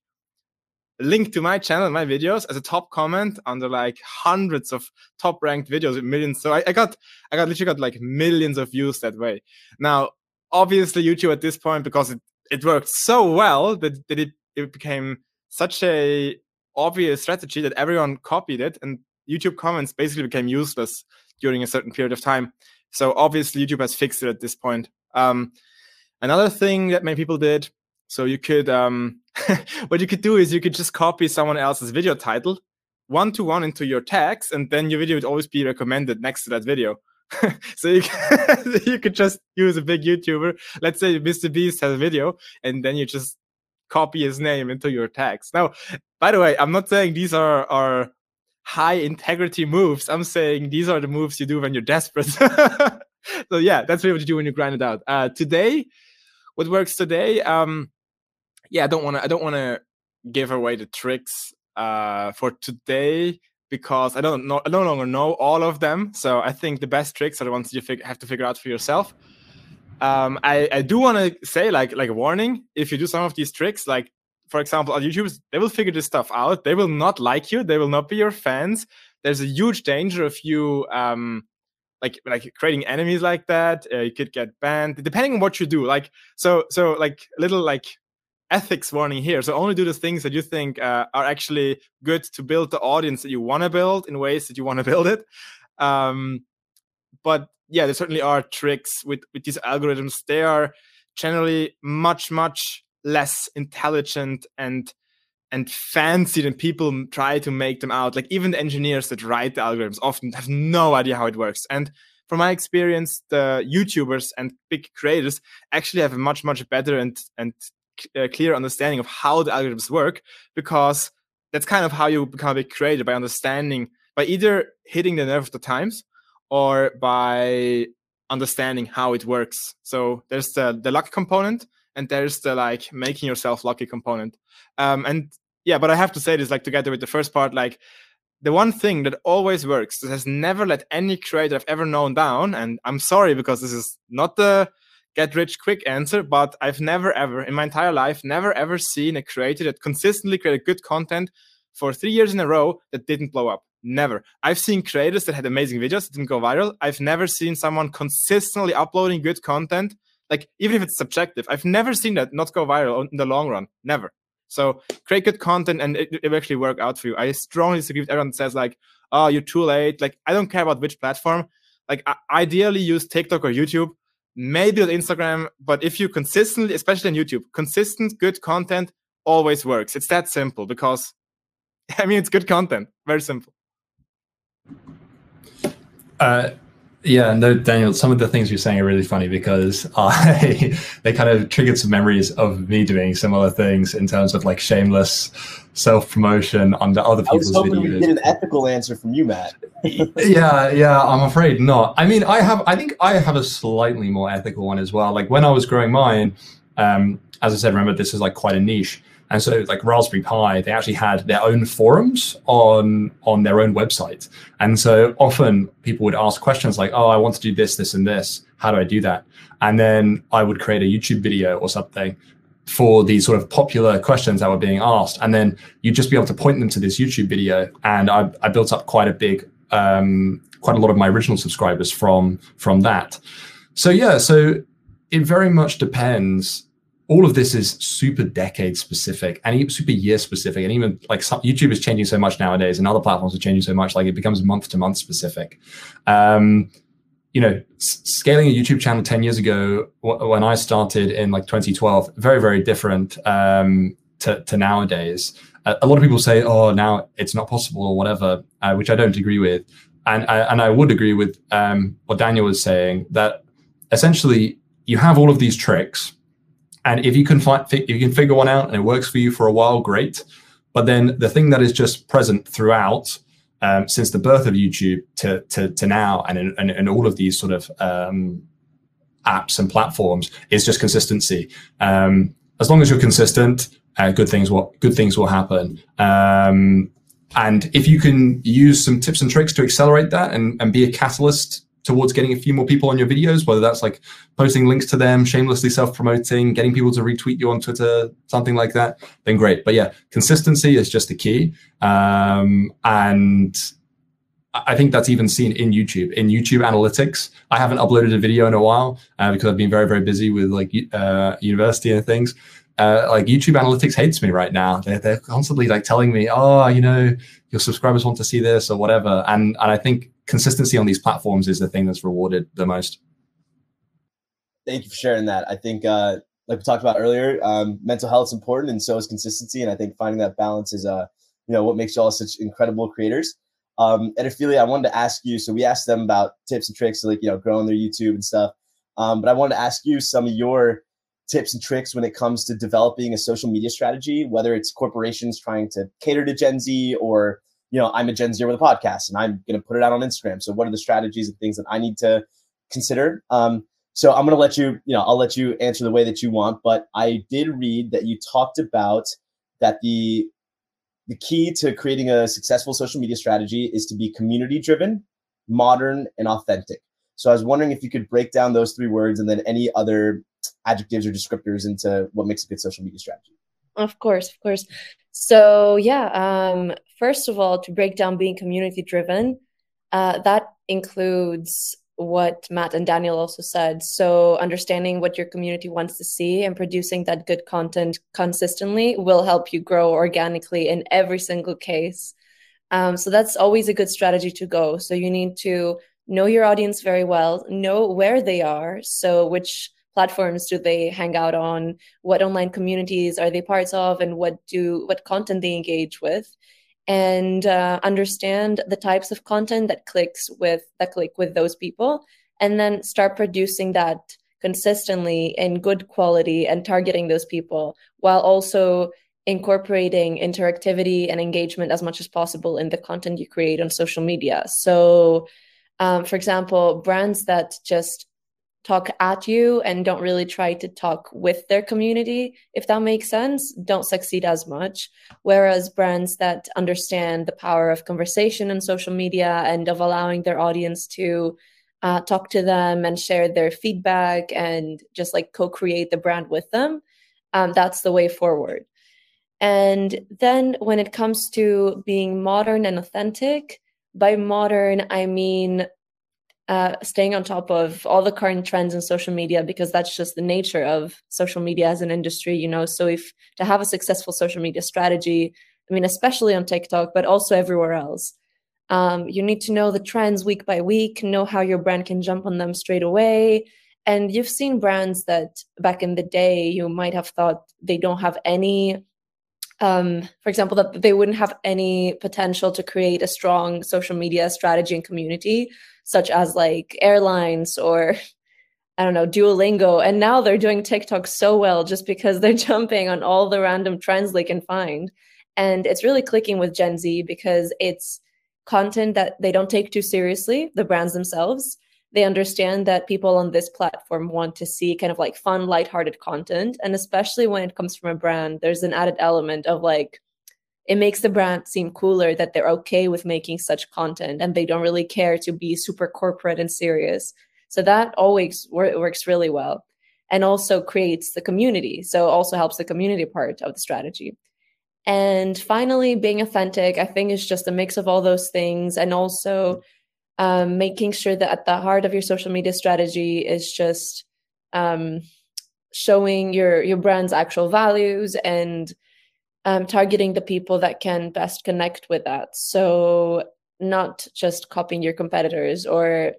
a link to my channel my videos as a top comment under like hundreds of top ranked videos with millions. So I, I got, I got literally got like millions of views that way. Now, obviously YouTube at this point, because it, it worked so well that, that it, it became such a obvious strategy that everyone copied it and YouTube comments basically became useless during a certain period of time. So obviously YouTube has fixed it at this point. Um, another thing that many people did, so you could um, what you could do is you could just copy someone else's video title one to one into your tags, and then your video would always be recommended next to that video. so you, you could just use a big YouTuber. Let's say Mr. Beast has a video, and then you just copy his name into your tags. Now, by the way, I'm not saying these are are high integrity moves. I'm saying these are the moves you do when you're desperate. so yeah, that's really what you do when you grind it out. Uh, today, what works today? Um, yeah, I don't want to. I don't want to give away the tricks uh, for today because I don't know. I no longer know all of them. So I think the best tricks are the ones you fig- have to figure out for yourself. Um, I, I do want to say like like a warning if you do some of these tricks like for example on youtube they will figure this stuff out. They will not like you. They will not be your fans. There's a huge danger of you um like like creating enemies like that. Uh, you could get banned depending on what you do. Like so so like little like ethics warning here so only do the things that you think uh, are actually good to build the audience that you want to build in ways that you want to build it um but yeah, there certainly are tricks with with these algorithms. They are generally much much less intelligent and and fancy than people try to make them out. Like even the engineers that write the algorithms often have no idea how it works. And from my experience, the YouTubers and big creators actually have a much much better and and uh, clear understanding of how the algorithms work because that's kind of how you become a creator by understanding by either hitting the nerve of the times or by understanding how it works. So there's the, the luck component and there's the like making yourself lucky component. Um, and yeah, but I have to say this like together with the first part, like the one thing that always works that has never let any creator I've ever known down, and I'm sorry because this is not the get rich quick answer, but I've never ever in my entire life never ever seen a creator that consistently created good content for three years in a row that didn't blow up. Never. I've seen creators that had amazing videos that didn't go viral. I've never seen someone consistently uploading good content. Like even if it's subjective, I've never seen that not go viral in the long run. Never. So create good content and it, it will actually work out for you. I strongly disagree with everyone that says like, oh, you're too late. Like I don't care about which platform. Like I- ideally use TikTok or YouTube, maybe on Instagram. But if you consistently, especially on YouTube, consistent good content always works. It's that simple because I mean it's good content. Very simple. Uh, yeah, no, Daniel. Some of the things you're saying are really funny because I they kind of triggered some memories of me doing similar things in terms of like shameless self promotion under other people's videos. I was hoping videos. we get an ethical answer from you, Matt. yeah, yeah, I'm afraid not. I mean, I have, I think I have a slightly more ethical one as well. Like when I was growing mine, um, as I said, remember this is like quite a niche. And so like Raspberry Pi, they actually had their own forums on on their own website. And so often people would ask questions like, "Oh, I want to do this, this, and this. How do I do that?" And then I would create a YouTube video or something for these sort of popular questions that were being asked. And then you'd just be able to point them to this YouTube video. And I, I built up quite a big, um, quite a lot of my original subscribers from from that. So yeah, so it very much depends all of this is super decade specific and super year specific and even like some, youtube is changing so much nowadays and other platforms are changing so much like it becomes month to month specific um, you know scaling a youtube channel 10 years ago w- when i started in like 2012 very very different um, to, to nowadays a, a lot of people say oh now it's not possible or whatever uh, which i don't agree with and I, and I would agree with um, what daniel was saying that essentially you have all of these tricks and if you can find, if you can figure one out and it works for you for a while, great. But then the thing that is just present throughout um, since the birth of YouTube to to, to now, and, and and all of these sort of um, apps and platforms is just consistency. Um, as long as you're consistent, uh, good things will good things will happen. Um, and if you can use some tips and tricks to accelerate that and, and be a catalyst towards getting a few more people on your videos, whether that's like posting links to them, shamelessly self promoting, getting people to retweet you on Twitter, something like that, then great. But yeah, consistency is just the key. Um, and I think that's even seen in YouTube. In YouTube analytics, I haven't uploaded a video in a while uh, because I've been very, very busy with like uh, university and things. Uh, like YouTube analytics hates me right now. They're, they're constantly like telling me, oh, you know, your subscribers want to see this or whatever. And and I think consistency on these platforms is the thing that's rewarded the most. Thank you for sharing that. I think, uh, like we talked about earlier, um, mental health is important, and so is consistency. And I think finding that balance is, uh, you know, what makes you all such incredible creators. Um, and Erifili, I wanted to ask you. So we asked them about tips and tricks, like you know, growing their YouTube and stuff. Um, but I wanted to ask you some of your tips and tricks when it comes to developing a social media strategy, whether it's corporations trying to cater to Gen Z or you know, I'm a Gen Zer with a podcast and I'm going to put it out on Instagram. So what are the strategies and things that I need to consider? Um, so I'm going to let you, you know, I'll let you answer the way that you want. But I did read that you talked about that the the key to creating a successful social media strategy is to be community driven, modern, and authentic. So I was wondering if you could break down those three words and then any other adjectives or descriptors into what makes a good social media strategy. Of course, of course. So yeah, um, first of all, to break down being community driven, uh, that includes what Matt and Daniel also said. So understanding what your community wants to see and producing that good content consistently will help you grow organically in every single case. Um, so that's always a good strategy to go. So you need to know your audience very well, know where they are. So which platforms do they hang out on? What online communities are they parts of? And what do what content they engage with? And uh, understand the types of content that clicks with that click with those people. And then start producing that consistently in good quality and targeting those people while also incorporating interactivity and engagement as much as possible in the content you create on social media. So um, for example brands that just talk at you and don't really try to talk with their community, if that makes sense, don't succeed as much. Whereas brands that understand the power of conversation on social media and of allowing their audience to uh, talk to them and share their feedback and just like co create the brand with them, um, that's the way forward. And then when it comes to being modern and authentic, by modern, I mean uh, staying on top of all the current trends in social media because that's just the nature of social media as an industry you know? So if to have a successful social media strategy i mean especially on tiktok but also everywhere else um, you need to know the trends week by week know how your brand can jump on them straight away. And you've seen brands that back in the day you might have thought they don't have any um, for example, that they wouldn't have any potential to create a strong social media strategy and community such as like airlines or I don't know, Duolingo. And now they're doing TikTok so well just because they're jumping on all the random trends they can find. And it's really clicking with Gen Z because it's content that they don't take too seriously, the brands themselves. They understand that people on this platform want to see kind of like fun, lighthearted content. And especially when it comes from a brand, there's an added element of like, it makes the brand seem cooler that they're okay with making such content and they don't really care to be super corporate and serious. So that always wor- works really well and also creates the community. So also helps the community part of the strategy. And finally, being authentic, I think is just a mix of all those things and also um, making sure that at the heart of your social media strategy is just um, showing your your brand's actual values and um, targeting the people that can best connect with that. So not just copying your competitors or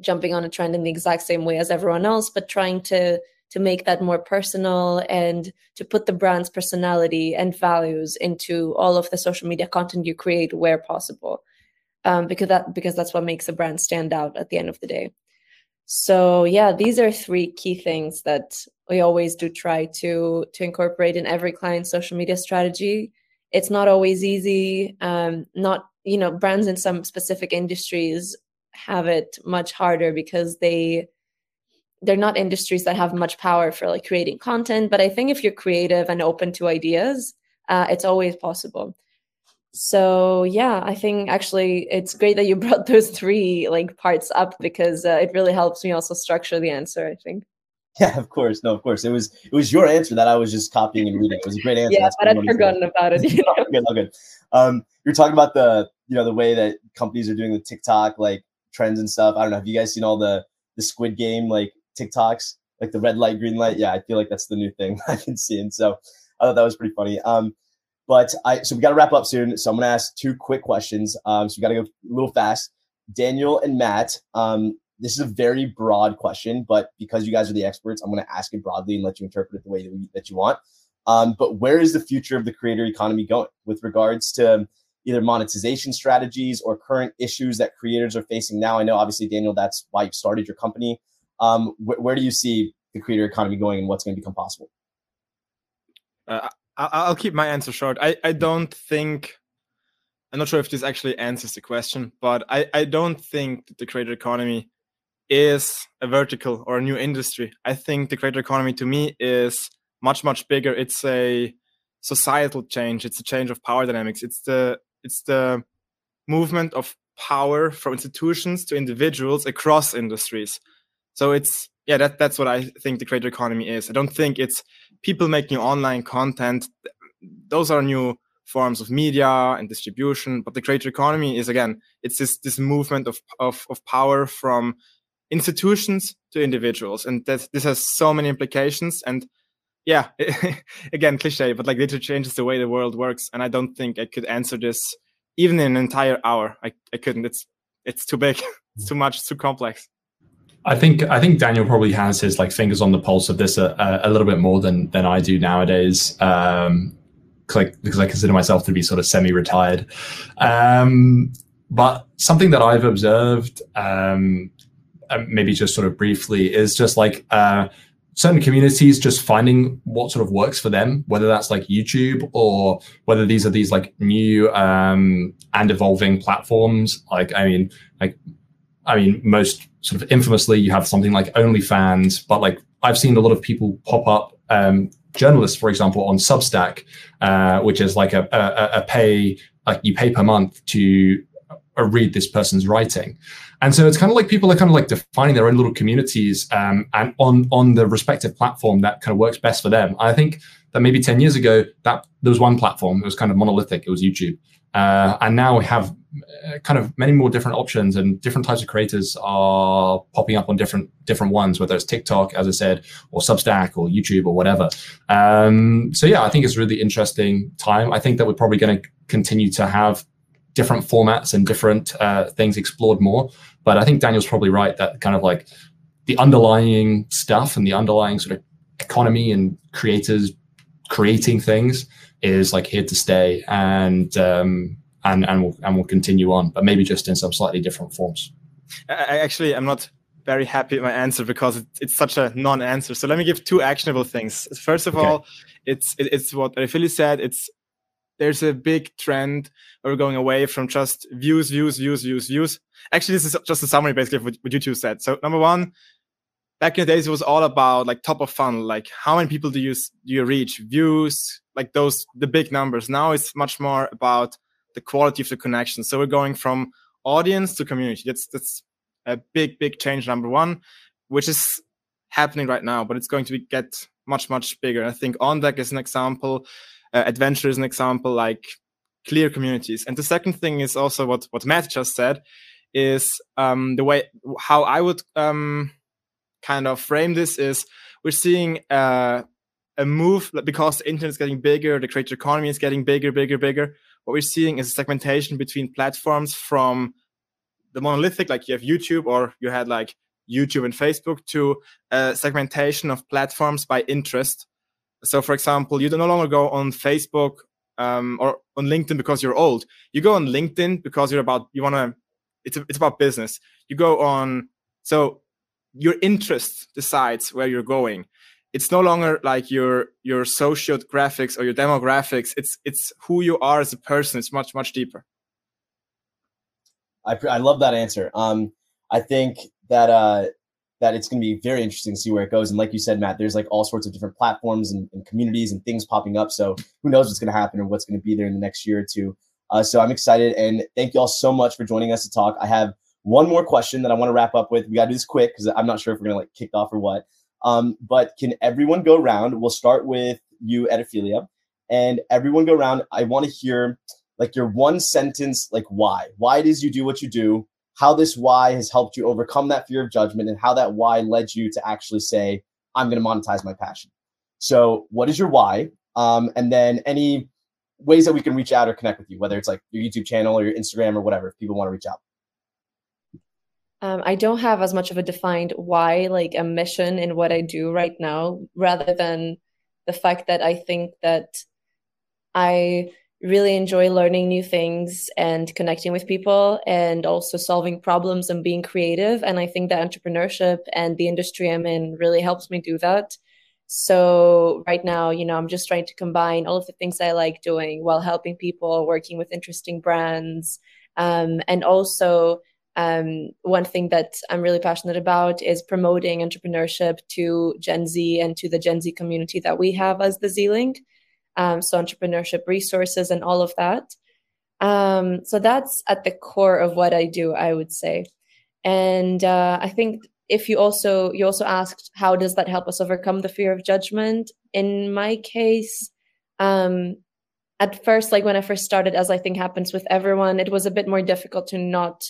jumping on a trend in the exact same way as everyone else, but trying to to make that more personal and to put the brand's personality and values into all of the social media content you create where possible. Um, because that because that's what makes a brand stand out at the end of the day. So yeah, these are three key things that we always do try to to incorporate in every client's social media strategy. It's not always easy. Um, not you know brands in some specific industries have it much harder because they they're not industries that have much power for like creating content but i think if you're creative and open to ideas uh, it's always possible so yeah i think actually it's great that you brought those three like parts up because uh, it really helps me also structure the answer i think. Yeah of course. No of course. It was it was your answer that i was just copying and reading. It was a great answer. Yeah That's but i'd forgotten about it you know? good, good. Um, you're talking about the you know the way that companies are doing the tiktok like trends and stuff. I don't know have you guys seen all the the squid game like tiktoks? Like the red light green light? Yeah i feel like that's the new thing i've been seeing. So i thought that was pretty funny. Um but I so we got to wrap up soon. So I'm gonna ask two quick questions. Um, so we got to go a little fast. Daniel and Matt, um, this is a very broad question, but because you guys are the experts, I'm gonna ask it broadly and let you interpret it the way that, we, that you want. Um, but where is the future of the creator economy going with regards to either monetization strategies or current issues that creators are facing now? I know, obviously, Daniel, that's why you started your company. Um, wh- where do you see the creator economy going and what's going to become possible? Uh, I'll keep my answer short. I, I don't think I'm not sure if this actually answers the question, but I, I don't think the creator economy is a vertical or a new industry. I think the creator economy to me is much, much bigger. It's a societal change. It's a change of power dynamics. It's the it's the movement of power from institutions to individuals across industries. So it's yeah, that that's what I think the creator economy is. I don't think it's people making online content. Those are new forms of media and distribution. But the creator economy is again, it's this this movement of of, of power from institutions to individuals, and that this has so many implications. And yeah, again, cliche, but like literally changes the way the world works. And I don't think I could answer this even in an entire hour. I, I couldn't. It's it's too big. it's too much. It's too complex. I think I think Daniel probably has his like fingers on the pulse of this a, a, little bit more than than I do nowadays. Um, like, because I consider myself to be sort of semi-retired. Um, but something that I've observed, um, maybe just sort of briefly, is just like uh, certain communities just finding what sort of works for them, whether that's like YouTube or whether these are these like new um, and evolving platforms. Like, I mean, like I mean, most sort of infamously, you have something like OnlyFans, but like I've seen a lot of people pop up, um, journalists, for example, on Substack, uh, which is like a, a, a, pay, like you pay per month to uh, read this person's writing. And so it's kind of like people are kind of like defining their own little communities um, and on on the respective platform that kind of works best for them. I think that maybe 10 years ago, that there was one platform, it was kind of monolithic, it was YouTube. Uh, and now we have uh, kind of many more different options and different types of creators are popping up on different different ones, whether it's TikTok, as I said, or Substack or YouTube or whatever. Um, so yeah, I think it's a really interesting time. I think that we're probably going to continue to have different formats and different uh, things explored more. But I think Daniel's probably right that kind of like the underlying stuff and the underlying sort of economy and creators creating things is like here to stay and um, and and will and will continue on, but maybe just in some slightly different forms. I actually I'm not very happy with my answer because it's such a non-answer. So let me give two actionable things. First of okay. all, it's it's what Philly said. It's there's a big trend where we're going away from just views, views, views, views, views. Actually, this is just a summary basically of what YouTube said. So number one, back in the days, it was all about like top of funnel, like how many people do you do you reach, views, like those the big numbers. Now it's much more about the quality of the connection. So we're going from audience to community. That's that's a big big change. Number one, which is happening right now, but it's going to be, get much much bigger. I think On Deck is an example, uh, Edventure is an example, like clear communities. And the second thing is also what what Matt just said is um, the way how I would um, kind of frame this is we're seeing uh, a move because the internet is getting bigger, the creator economy is getting bigger, bigger, bigger. What we're seeing is a segmentation between platforms from the monolithic, like you have YouTube or you had like YouTube and Facebook, to a segmentation of platforms by interest. So, for example, you do no longer go on Facebook um, or on LinkedIn because you're old. You go on LinkedIn because you're about you want to. It's it's about business. You go on so your interest decides where you're going it's no longer like your your sociographics or your demographics it's it's who you are as a person it's much much deeper i, I love that answer um i think that uh that it's going to be very interesting to see where it goes. And like you said, Matt, there's like all sorts of different platforms and, and communities and things popping up. So who knows what's going to happen or what's going to be there in the next year or two. Uh, so I'm excited and thank you all so much for joining us to talk. I have one more question that I want to wrap up with. We got to do this quick because I'm not sure if we're going to like kick off or what. Um, but can everyone go around? We'll start with you, Erifili, and everyone go around. I want to hear like your one sentence, like why. Why is you do what you do, how this why has helped you overcome that fear of judgment, and how that why led you to actually say, I'm going to monetize my passion. So, what is your why? Um, and then any ways that we can reach out or connect with you, whether it's like your YouTube channel or your Instagram or whatever, if people want to reach out. Um, I don't have as much of a defined why, like a mission in what I do right now, rather than the fact that I think that I really enjoy learning new things and connecting with people and also solving problems and being creative. And I think that entrepreneurship and the industry I'm in really helps me do that. So right now, you know, I'm just trying to combine all of the things I like doing while helping people, working with interesting brands, um, and also um, one thing that I'm really passionate about is promoting entrepreneurship to Gen Z and to the Gen Z community that we have as the Z Link. Um, so entrepreneurship resources and all of that. Um, so that's at the core of what I do, I would say. And uh, I think if you also you also asked how does that help us overcome the fear of judgment? In my case, um, at first, like when I first started, as I think happens with everyone, it was a bit more difficult to not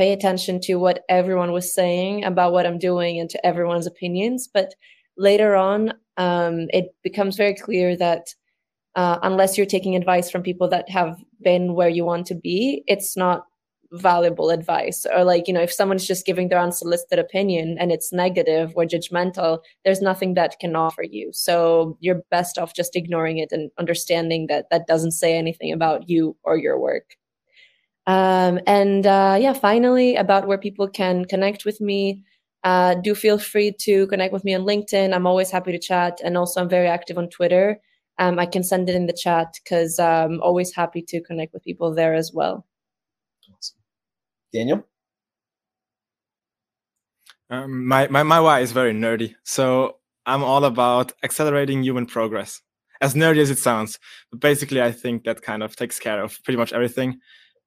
pay attention to what everyone was saying about what I'm doing and to everyone's opinions. But later on, um, it becomes very clear that uh, unless you're taking advice from people that have been where you want to be, it's not valuable advice. Or, like, you know, if someone's just giving their unsolicited opinion and it's negative or judgmental, there's nothing that can offer you. So you're best off just ignoring it and understanding that that doesn't say anything about you or your work. Um, and uh, yeah, finally, about where people can connect with me. Uh, do feel free to connect with me on LinkedIn. I'm always happy to chat. And also, I'm very active on Twitter. Um, I can send it in the chat because I'm always happy to connect with people there as well. Awesome. Daniel? Um, my, my, my why is very nerdy. So I'm all about accelerating human progress. As nerdy as it sounds, but basically, I think that kind of takes care of pretty much everything.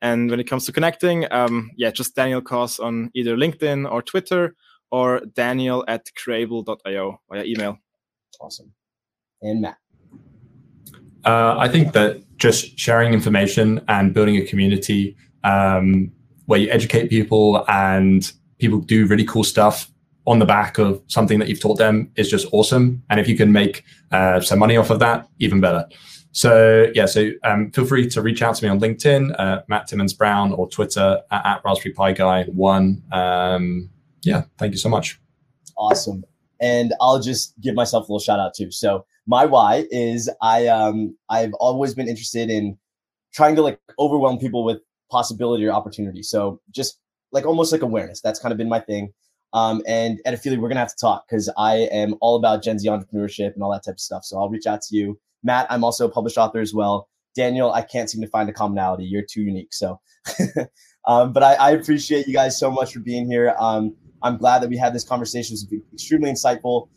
And when it comes to connecting, um, yeah, just Daniel Koss on either LinkedIn or Twitter or Daniel at creable.io via email. Awesome. And Matt. Uh, I think that just sharing information and building a community um, where you educate people and people do really cool stuff on the back of something that you've taught them is just awesome. And if you can make uh, some money off of that, even better. So yeah, so um, feel free to reach out to me on LinkedIn, uh, Matt Timmons Brown, or Twitter at, at Raspberry Pi Guy One. Um, yeah, thank you so much. Awesome, and I'll just give myself a little shout out too. So my why is I um I've always been interested in trying to like overwhelm people with possibility or opportunity. So just like almost like awareness. That's kind of been my thing. Um, and Erifili, we're gonna have to talk because I am all about Gen Z entrepreneurship and all that type of stuff. So I'll reach out to you Matt, I'm also a published author as well. Daniel, I can't seem to find a commonality. You're too unique. So, um, but I, I, appreciate you guys so much for being here. Um, I'm glad that we had this conversation. It's extremely insightful.